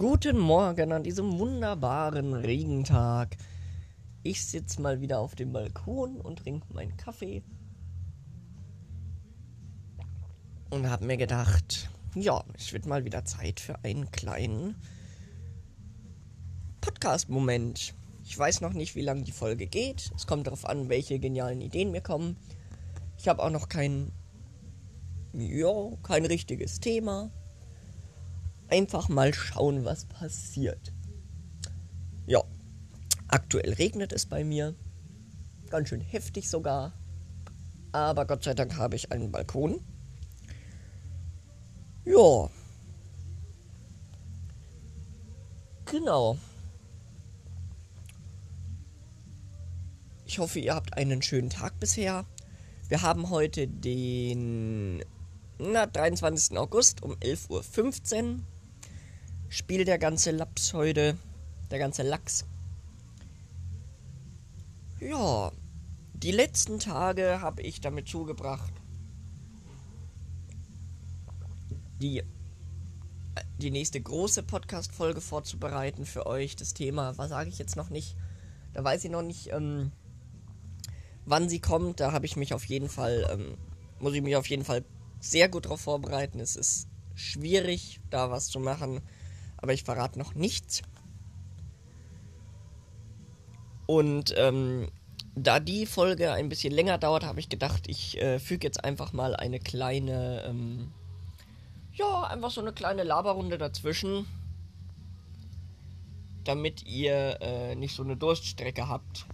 Guten Morgen an diesem wunderbaren Regentag. Ich sitze mal wieder auf dem Balkon und trinke meinen Kaffee. Und habe mir gedacht, ja, es wird mal wieder Zeit für einen kleinen Podcast-Moment. Ich weiß noch nicht, wie lange die Folge geht. Es kommt darauf an, welche genialen Ideen mir kommen. Ich habe auch noch kein, ja, kein richtiges Thema einfach mal schauen, was passiert. Ja, aktuell regnet es bei mir. Ganz schön heftig sogar. Aber Gott sei Dank habe ich einen Balkon. Ja. Genau. Ich hoffe, ihr habt einen schönen Tag bisher. Wir haben heute den na, 23. August um 11.15 Uhr spielt der ganze Laps heute. Der ganze Lachs. Ja, die letzten Tage habe ich damit zugebracht, die, die nächste große Podcast-Folge vorzubereiten für euch. Das Thema, was sage ich jetzt noch nicht? Da weiß ich noch nicht, ähm, wann sie kommt. Da habe ich mich auf jeden Fall, ähm, muss ich mich auf jeden Fall sehr gut darauf vorbereiten. Es ist schwierig, da was zu machen aber ich verrate noch nichts. Und ähm, da die Folge ein bisschen länger dauert, habe ich gedacht, ich äh, füge jetzt einfach mal eine kleine, ähm, ja, einfach so eine kleine Laberrunde dazwischen, damit ihr äh, nicht so eine Durststrecke habt.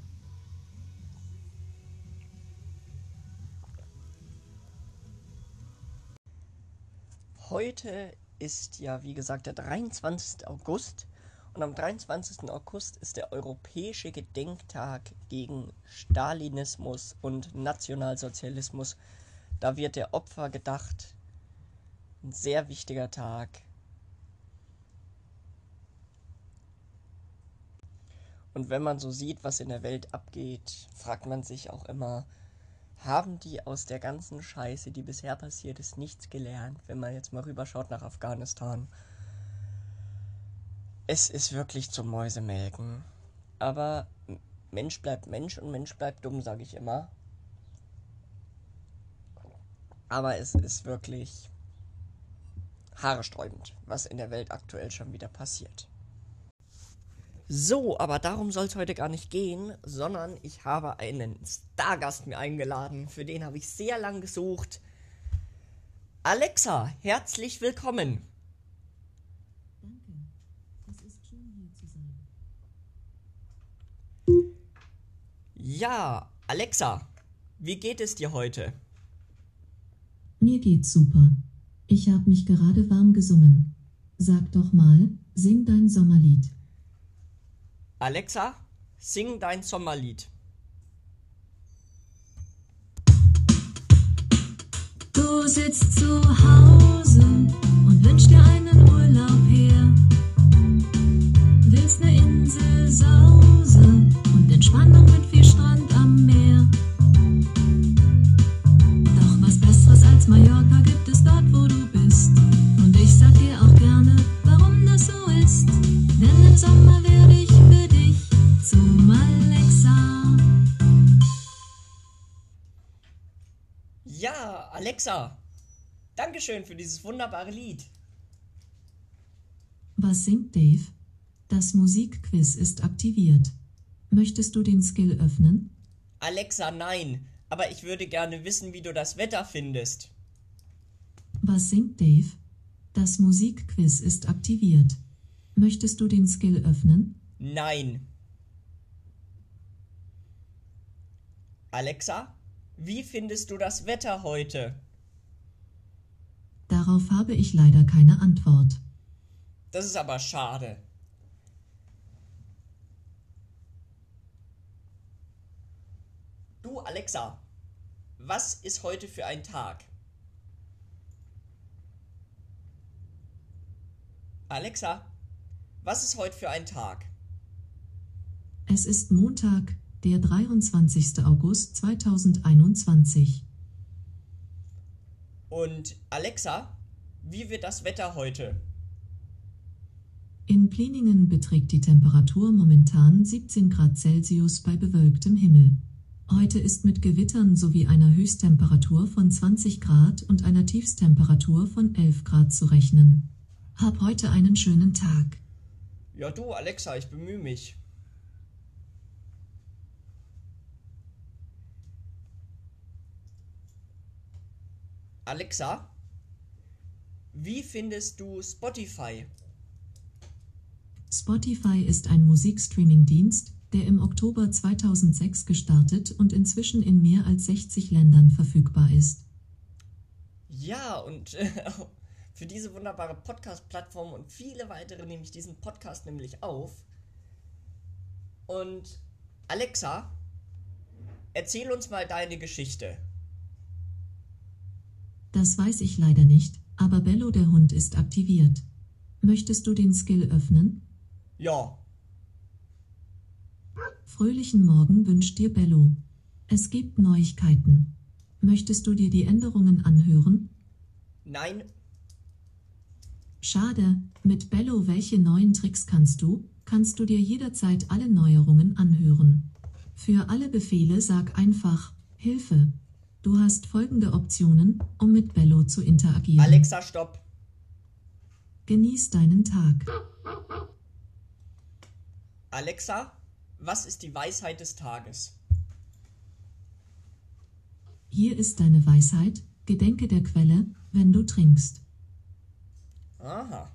Heute ist ja, wie gesagt, der 23. August. Und am 23. August ist der Europäische Gedenktag gegen Stalinismus und Nationalsozialismus. Da wird der Opfer gedacht. Ein sehr wichtiger Tag. Und wenn man so sieht, was in der Welt abgeht, fragt man sich auch immer, haben die aus der ganzen Scheiße, die bisher passiert ist, nichts gelernt, wenn man jetzt mal rüberschaut nach Afghanistan. Es ist wirklich zum Mäusemelken. Aber Mensch bleibt Mensch und Mensch bleibt dumm, sage ich immer. Aber es ist wirklich haarsträubend, was in der Welt aktuell schon wieder passiert. So, aber darum soll es heute gar nicht gehen, sondern ich habe einen Stargast mir eingeladen. Für den habe ich sehr lang gesucht. Alexa, herzlich willkommen. Danke. Es ist schön hier zu sein. Ja, Alexa, wie geht es dir heute? Mir geht's super. Ich habe mich gerade warm gesungen. Sag doch mal, sing dein Sommerlied. Alexa, sing dein Sommerlied. Du sitzt zu Hause und wünschst dir einen Urlaub her. Willst ne Insel Sause und Entspannung mit viel Strand am Meer. Doch was Besseres als Mallorca gibt es dort, wo du bist. Und ich sag dir auch gerne, warum das so ist. Denn im Sommer Alexa, Dankeschön für dieses wunderbare Lied. Was singt Dave? Das Musikquiz ist aktiviert. Möchtest du den Skill öffnen? Alexa, nein, aber ich würde gerne wissen, wie du das Wetter findest. Was singt Dave? Das Musikquiz ist aktiviert. Möchtest du den Skill öffnen? Nein. Alexa, wie findest du das Wetter heute? Darauf habe ich leider keine Antwort. Das ist aber schade. Du, Alexa, was ist heute für ein Tag? Alexa, was ist heute für ein Tag? Es ist Montag, der 23. August 2021. Und Alexa, wie wird das Wetter heute? In Pliningen beträgt die Temperatur momentan 17 Grad Celsius bei bewölktem Himmel. Heute ist mit Gewittern sowie einer Höchsttemperatur von 20 Grad und einer Tiefstemperatur von 11 Grad zu rechnen. Hab heute einen schönen Tag. Ja, du, Alexa, ich bemühe mich. Alexa, wie findest du Spotify? Spotify ist ein Musikstreaming-Dienst, der im Oktober 2006 gestartet und inzwischen in mehr als 60 Ländern verfügbar ist. Ja, und äh, für diese wunderbare Podcast-Plattform und viele weitere nehme ich diesen Podcast nämlich auf. Und Alexa, erzähl uns mal deine Geschichte. Das weiß ich leider nicht, aber Bello der Hund ist aktiviert. Möchtest du den Skill öffnen? Ja, Fröhlichen Morgen wünscht dir Bello. Es gibt Neuigkeiten. Möchtest du dir die Änderungen anhören? nein, Schade, mit Bello welche neuen Tricks kannst du? Kannst du dir jederzeit alle Neuerungen anhören. Für alle Befehle sag einfach Hilfe. Du hast folgende Optionen, um mit Bello zu interagieren. Alexa, stopp. Genieß deinen Tag. Alexa, was ist die Weisheit des Tages? Hier ist deine Weisheit, gedenke der Quelle, wenn du trinkst. Aha.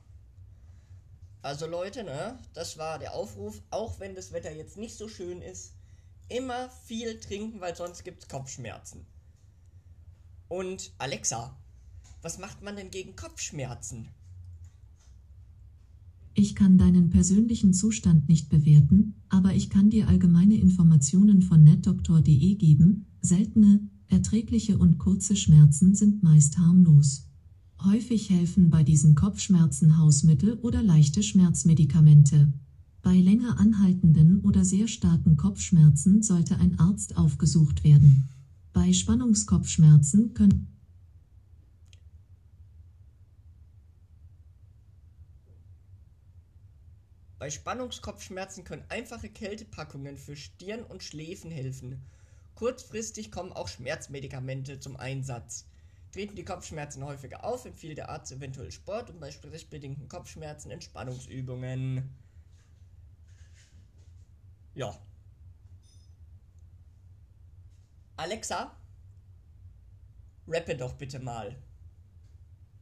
Also Leute, ne, das war der Aufruf, auch wenn das Wetter jetzt nicht so schön ist, immer viel trinken, weil sonst gibt's Kopfschmerzen. Und Alexa, was macht man denn gegen Kopfschmerzen? Ich kann deinen persönlichen Zustand nicht bewerten, aber ich kann dir allgemeine Informationen von netdoktor.de geben. Seltene, erträgliche und kurze Schmerzen sind meist harmlos. Häufig helfen bei diesen Kopfschmerzen Hausmittel oder leichte Schmerzmedikamente. Bei länger anhaltenden oder sehr starken Kopfschmerzen sollte ein Arzt aufgesucht werden. Bei Spannungskopfschmerzen können Bei Spannungskopfschmerzen können einfache Kältepackungen für Stirn und Schläfen helfen. Kurzfristig kommen auch Schmerzmedikamente zum Einsatz. Treten die Kopfschmerzen häufiger auf, empfiehlt der Arzt eventuell Sport und bei stressbedingten Kopfschmerzen Entspannungsübungen. Ja. Alexa, rappe doch bitte mal.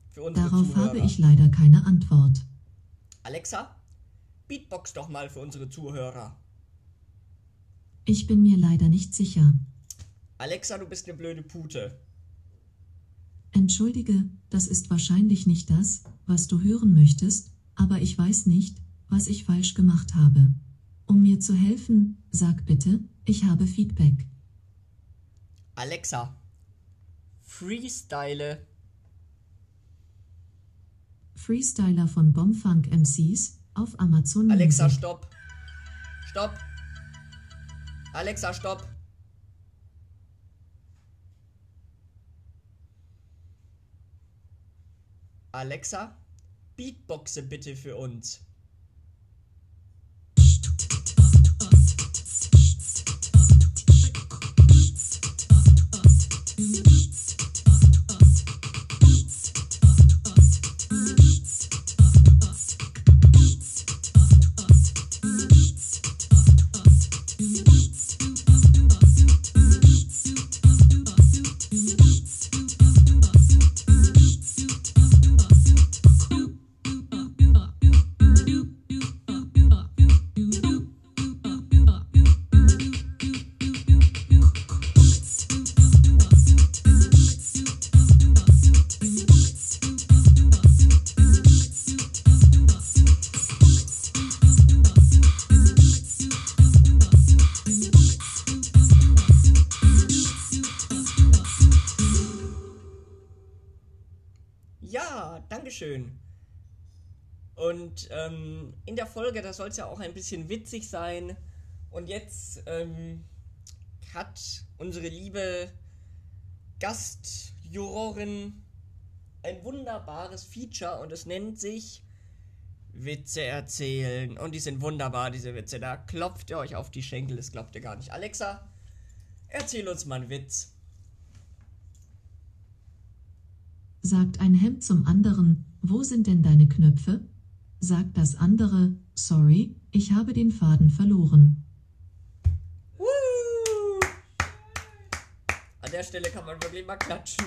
Für unsere Darauf Zuhörer. habe ich leider keine Antwort. Alexa, Beatbox doch mal für unsere Zuhörer. Ich bin mir leider nicht sicher. Alexa, du bist eine blöde Pute. Entschuldige, das ist wahrscheinlich nicht das, was du hören möchtest, aber ich weiß nicht, was ich falsch gemacht habe. Um mir zu helfen, sag bitte, ich habe Feedback. Alexa, freestyle. Freestyler von Bombfunk MCs auf Amazon Alexa, Music. stopp. Stopp. Alexa, stopp. Alexa, Beatboxe bitte für uns. Ja, da soll es ja auch ein bisschen witzig sein. Und jetzt ähm, hat unsere liebe Gastjurorin ein wunderbares Feature und es nennt sich Witze erzählen. Und die sind wunderbar, diese Witze. Da klopft ihr euch auf die Schenkel, das glaubt ihr gar nicht. Alexa, erzähl uns mal einen Witz. Sagt ein Hemd zum anderen, wo sind denn deine Knöpfe? Sagt das andere, sorry, ich habe den Faden verloren. Woo! An der Stelle kann man wirklich mal klatschen.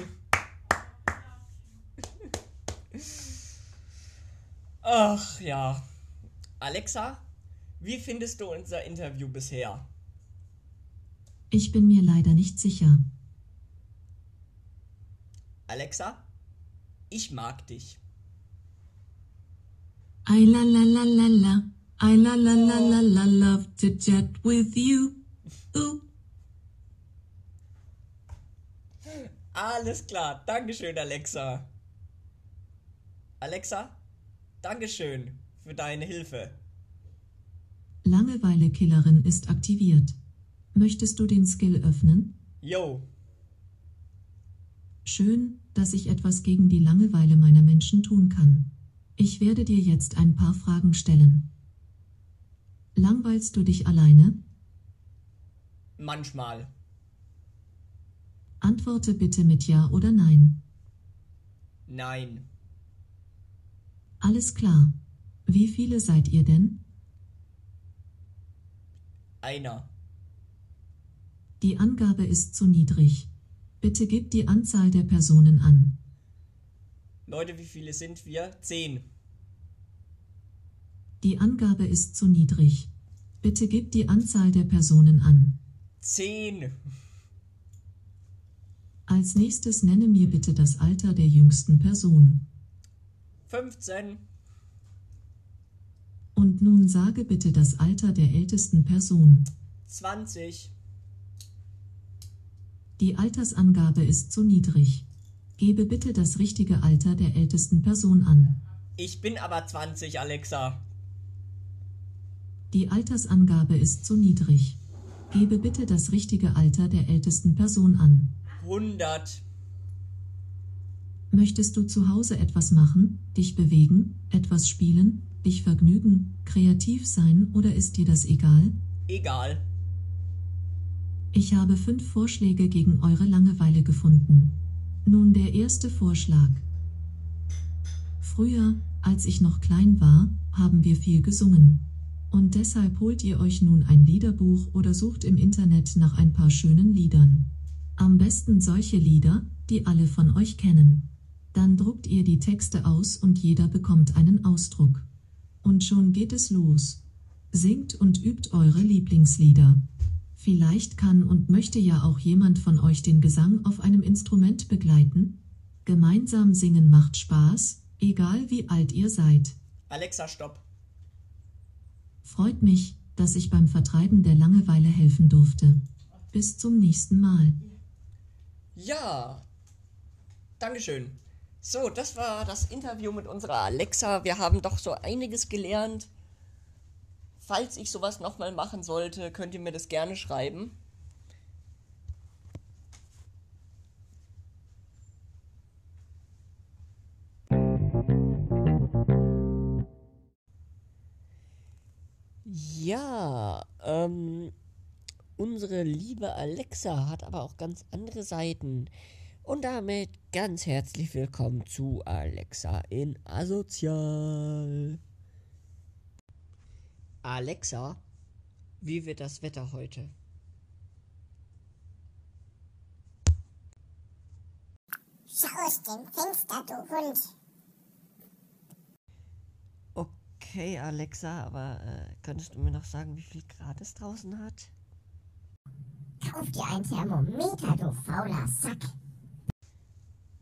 Ach ja. Alexa, wie findest du unser Interview bisher? Ich bin mir leider nicht sicher. Alexa, ich mag dich. I la la la la la. I la la la la la love to chat with you. Ooh. Alles klar. Dankeschön, Alexa. Alexa, Dankeschön für deine Hilfe. Langeweile-Killerin ist aktiviert. Möchtest du den Skill öffnen? Yo, Schön, dass ich etwas gegen die Langeweile meiner Menschen tun kann. Ich werde dir jetzt ein paar Fragen stellen. Langweilst du dich alleine? manchmal. Antworte bitte mit Ja oder Nein. Nein. Alles klar. Wie viele seid ihr denn? Einer. Die Angabe ist zu niedrig. Bitte gib die Anzahl der Personen an. Leute, wie viele sind wir? Zehn. Die Angabe ist zu niedrig. Bitte gib die Anzahl der Personen an. Zehn. Als nächstes nenne mir bitte das Alter der jüngsten Person. 15. Und nun sage bitte das Alter der ältesten Person. 20. Die Altersangabe ist zu niedrig. Gebe bitte das richtige Alter der ältesten Person an. Ich bin aber 20, Alexa. Die Altersangabe ist zu niedrig. Gebe bitte das richtige Alter der ältesten Person an. 100. Möchtest du zu Hause etwas machen, dich bewegen, etwas spielen, dich vergnügen, kreativ sein oder ist dir das egal? Egal. Ich habe fünf Vorschläge gegen eure Langeweile gefunden. Nun der erste Vorschlag. Früher, als ich noch klein war, haben wir viel gesungen. Und deshalb holt ihr euch nun ein Liederbuch oder sucht im Internet nach ein paar schönen Liedern. Am besten solche Lieder, die alle von euch kennen. Dann druckt ihr die Texte aus und jeder bekommt einen Ausdruck. Und schon geht es los. Singt und übt eure Lieblingslieder. Vielleicht kann und möchte ja auch jemand von euch den Gesang auf einem Instrument begleiten? Gemeinsam singen macht Spaß, egal wie alt ihr seid. Alexa, stopp. Freut mich, dass ich beim Vertreiben der Langeweile helfen durfte. Bis zum nächsten Mal. Ja. Dankeschön. So, das war das Interview mit unserer Alexa. Wir haben doch so einiges gelernt. Falls ich sowas nochmal machen sollte, könnt ihr mir das gerne schreiben. Ja, ähm, unsere liebe Alexa hat aber auch ganz andere Seiten. Und damit ganz herzlich willkommen zu Alexa in Asozial. Alexa, wie wird das Wetter heute? Schau aus dem Fenster, du Hund. Okay, Alexa, aber äh, könntest du mir noch sagen, wie viel Grad es draußen hat? Kauf dir ein Thermometer, du fauler Sack.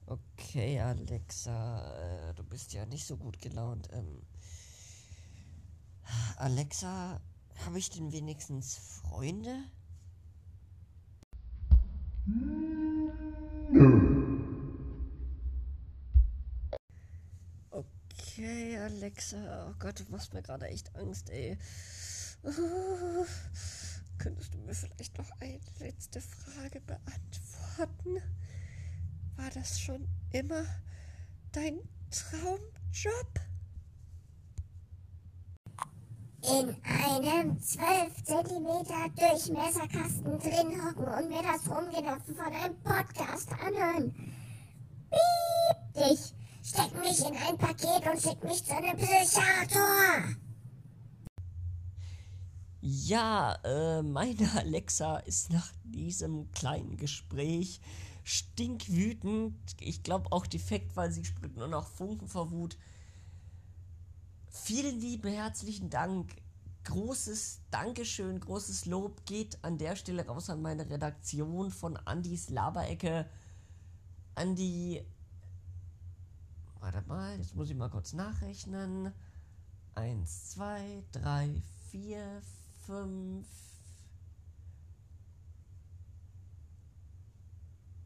Okay, Alexa, äh, du bist ja nicht so gut gelaunt. Ähm, Alexa, habe ich denn wenigstens Freunde? Okay, Alexa. Oh Gott, du machst mir gerade echt Angst, ey. Könntest du mir vielleicht noch eine letzte Frage beantworten? War das schon immer dein Traumjob? in einem 12 cm Durchmesserkasten drin hocken und mir das Rumgenopfen von einem Podcast anhören. Piep dich! Steck mich in ein Paket und schick mich zu einem Psychiater! Ja, äh, meine Alexa ist nach diesem kleinen Gespräch stinkwütend. Ich glaube auch defekt, weil sie sprüht nur noch Funken vor Wut. Vielen lieben herzlichen Dank. Großes Dankeschön, großes Lob geht an der Stelle raus an meine Redaktion von Andys Laberecke. Andi. Warte mal, jetzt muss ich mal kurz nachrechnen. Eins, zwei, drei, vier, fünf,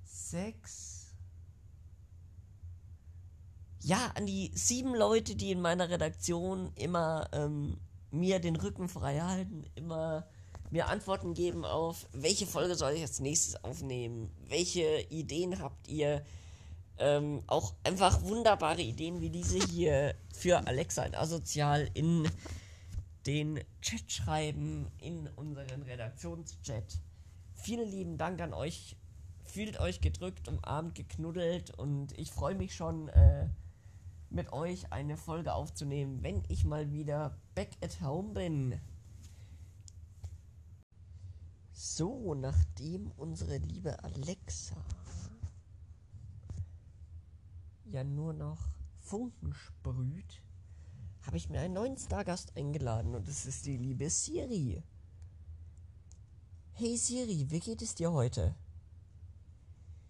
sechs. Ja, an die sieben Leute, die in meiner Redaktion immer ähm, mir den Rücken frei halten, immer mir Antworten geben auf, welche Folge soll ich als nächstes aufnehmen, welche Ideen habt ihr, ähm, auch einfach wunderbare Ideen wie diese hier für Alexa und Asozial in den Chat schreiben, in unseren Redaktionschat. Vielen lieben Dank an euch. Fühlt euch gedrückt, umarmt, geknuddelt und ich freue mich schon, äh, mit euch eine Folge aufzunehmen, wenn ich mal wieder back at home bin. So, nachdem unsere liebe Alexa ja nur noch Funken sprüht, habe ich mir einen neuen Stargast eingeladen und es ist die liebe Siri. Hey Siri, wie geht es dir heute?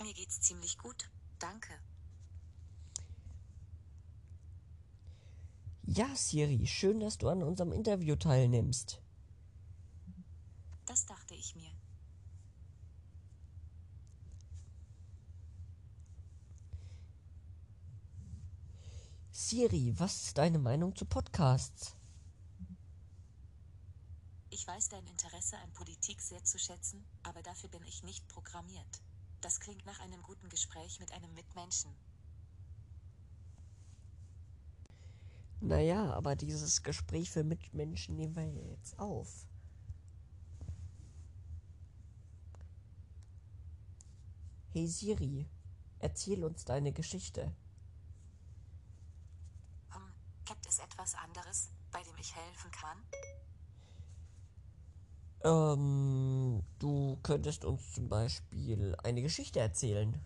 Mir geht's ziemlich gut, danke. Ja, Siri, schön, dass du an unserem Interview teilnimmst. Das dachte ich mir. Siri, was ist deine Meinung zu Podcasts? Ich weiß dein Interesse an Politik sehr zu schätzen, aber dafür bin ich nicht programmiert. Das klingt nach einem guten Gespräch mit einem Mitmenschen. Naja, aber dieses Gespräch für Mitmenschen nehmen wir ja jetzt auf. Hey Siri, erzähl uns deine Geschichte. Hm, gibt es etwas anderes, bei dem ich helfen kann? Ähm, du könntest uns zum Beispiel eine Geschichte erzählen.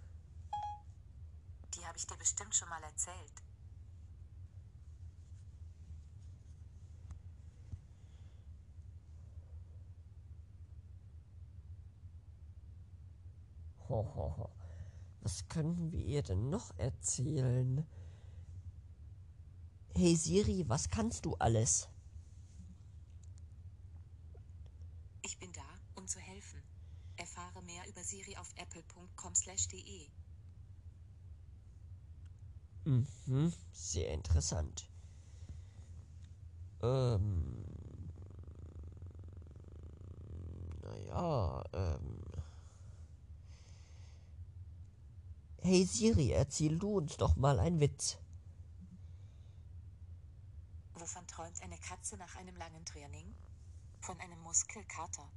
Die habe ich dir bestimmt schon mal erzählt. Ho, ho, ho. Was können wir ihr denn noch erzählen? Hey Siri, was kannst du alles? Ich bin da, um zu helfen. Erfahre mehr über Siri auf apple.com/de. Mhm, sehr interessant. Ähm. Naja, ähm. Hey Siri, erzähl du uns doch mal einen Witz. Wovon träumt eine Katze nach einem langen Training? Von einem Muskelkater.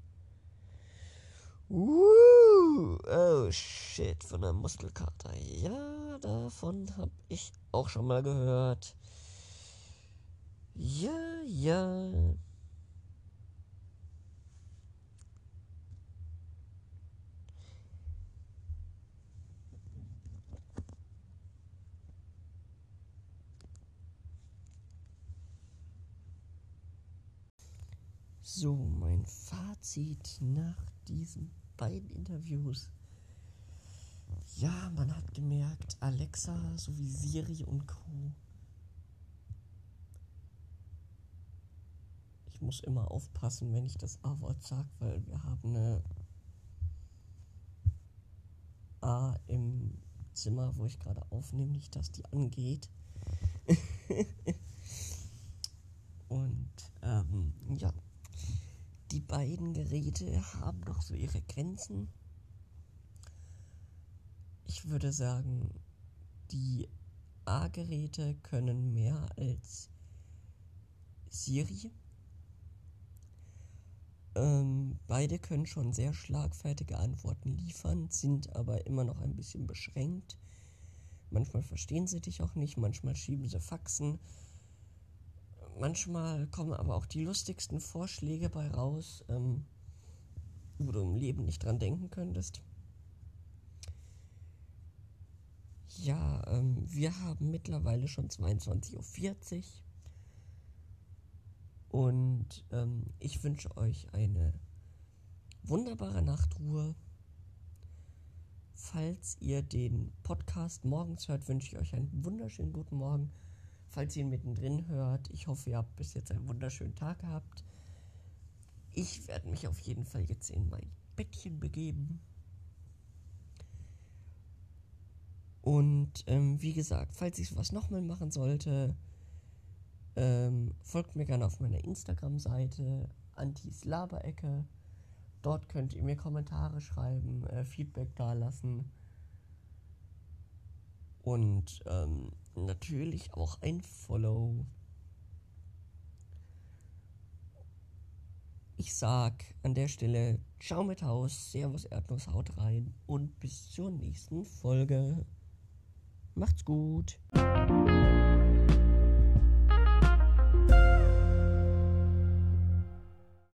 Uh, oh shit, von einem Muskelkater. Ja, davon hab ich auch schon mal gehört. Ja, ja. So, mein Fazit nach diesen beiden Interviews. Ja, man hat gemerkt, Alexa sowie Siri und Co. Ich muss immer aufpassen, wenn ich das A-Wort sage, weil wir haben eine A im Zimmer, wo ich gerade aufnehme, nicht, dass die angeht. und ähm, ja, beiden Geräte haben noch so ihre Grenzen. Ich würde sagen, die A-Geräte können mehr als Siri. Ähm, beide können schon sehr schlagfertige Antworten liefern, sind aber immer noch ein bisschen beschränkt. Manchmal verstehen sie dich auch nicht, manchmal schieben sie Faxen. Manchmal kommen aber auch die lustigsten Vorschläge bei raus, ähm, wo du im Leben nicht dran denken könntest. Ja, ähm, wir haben mittlerweile schon 22.40 Uhr. Und ähm, ich wünsche euch eine wunderbare Nachtruhe. Falls ihr den Podcast morgens hört, wünsche ich euch einen wunderschönen guten Morgen. Falls ihr ihn mittendrin hört, ich hoffe, ihr habt bis jetzt einen wunderschönen Tag gehabt. Ich werde mich auf jeden Fall jetzt in mein Bettchen begeben. Und ähm, wie gesagt, falls ich sowas nochmal machen sollte, ähm, folgt mir gerne auf meiner Instagram-Seite Antis Laberecke. Dort könnt ihr mir Kommentare schreiben, äh, Feedback dalassen. Und ähm, natürlich auch ein Follow. Ich sag an der Stelle Ciao mit Haus, Servus Erdnuss, haut rein und bis zur nächsten Folge. Macht's gut.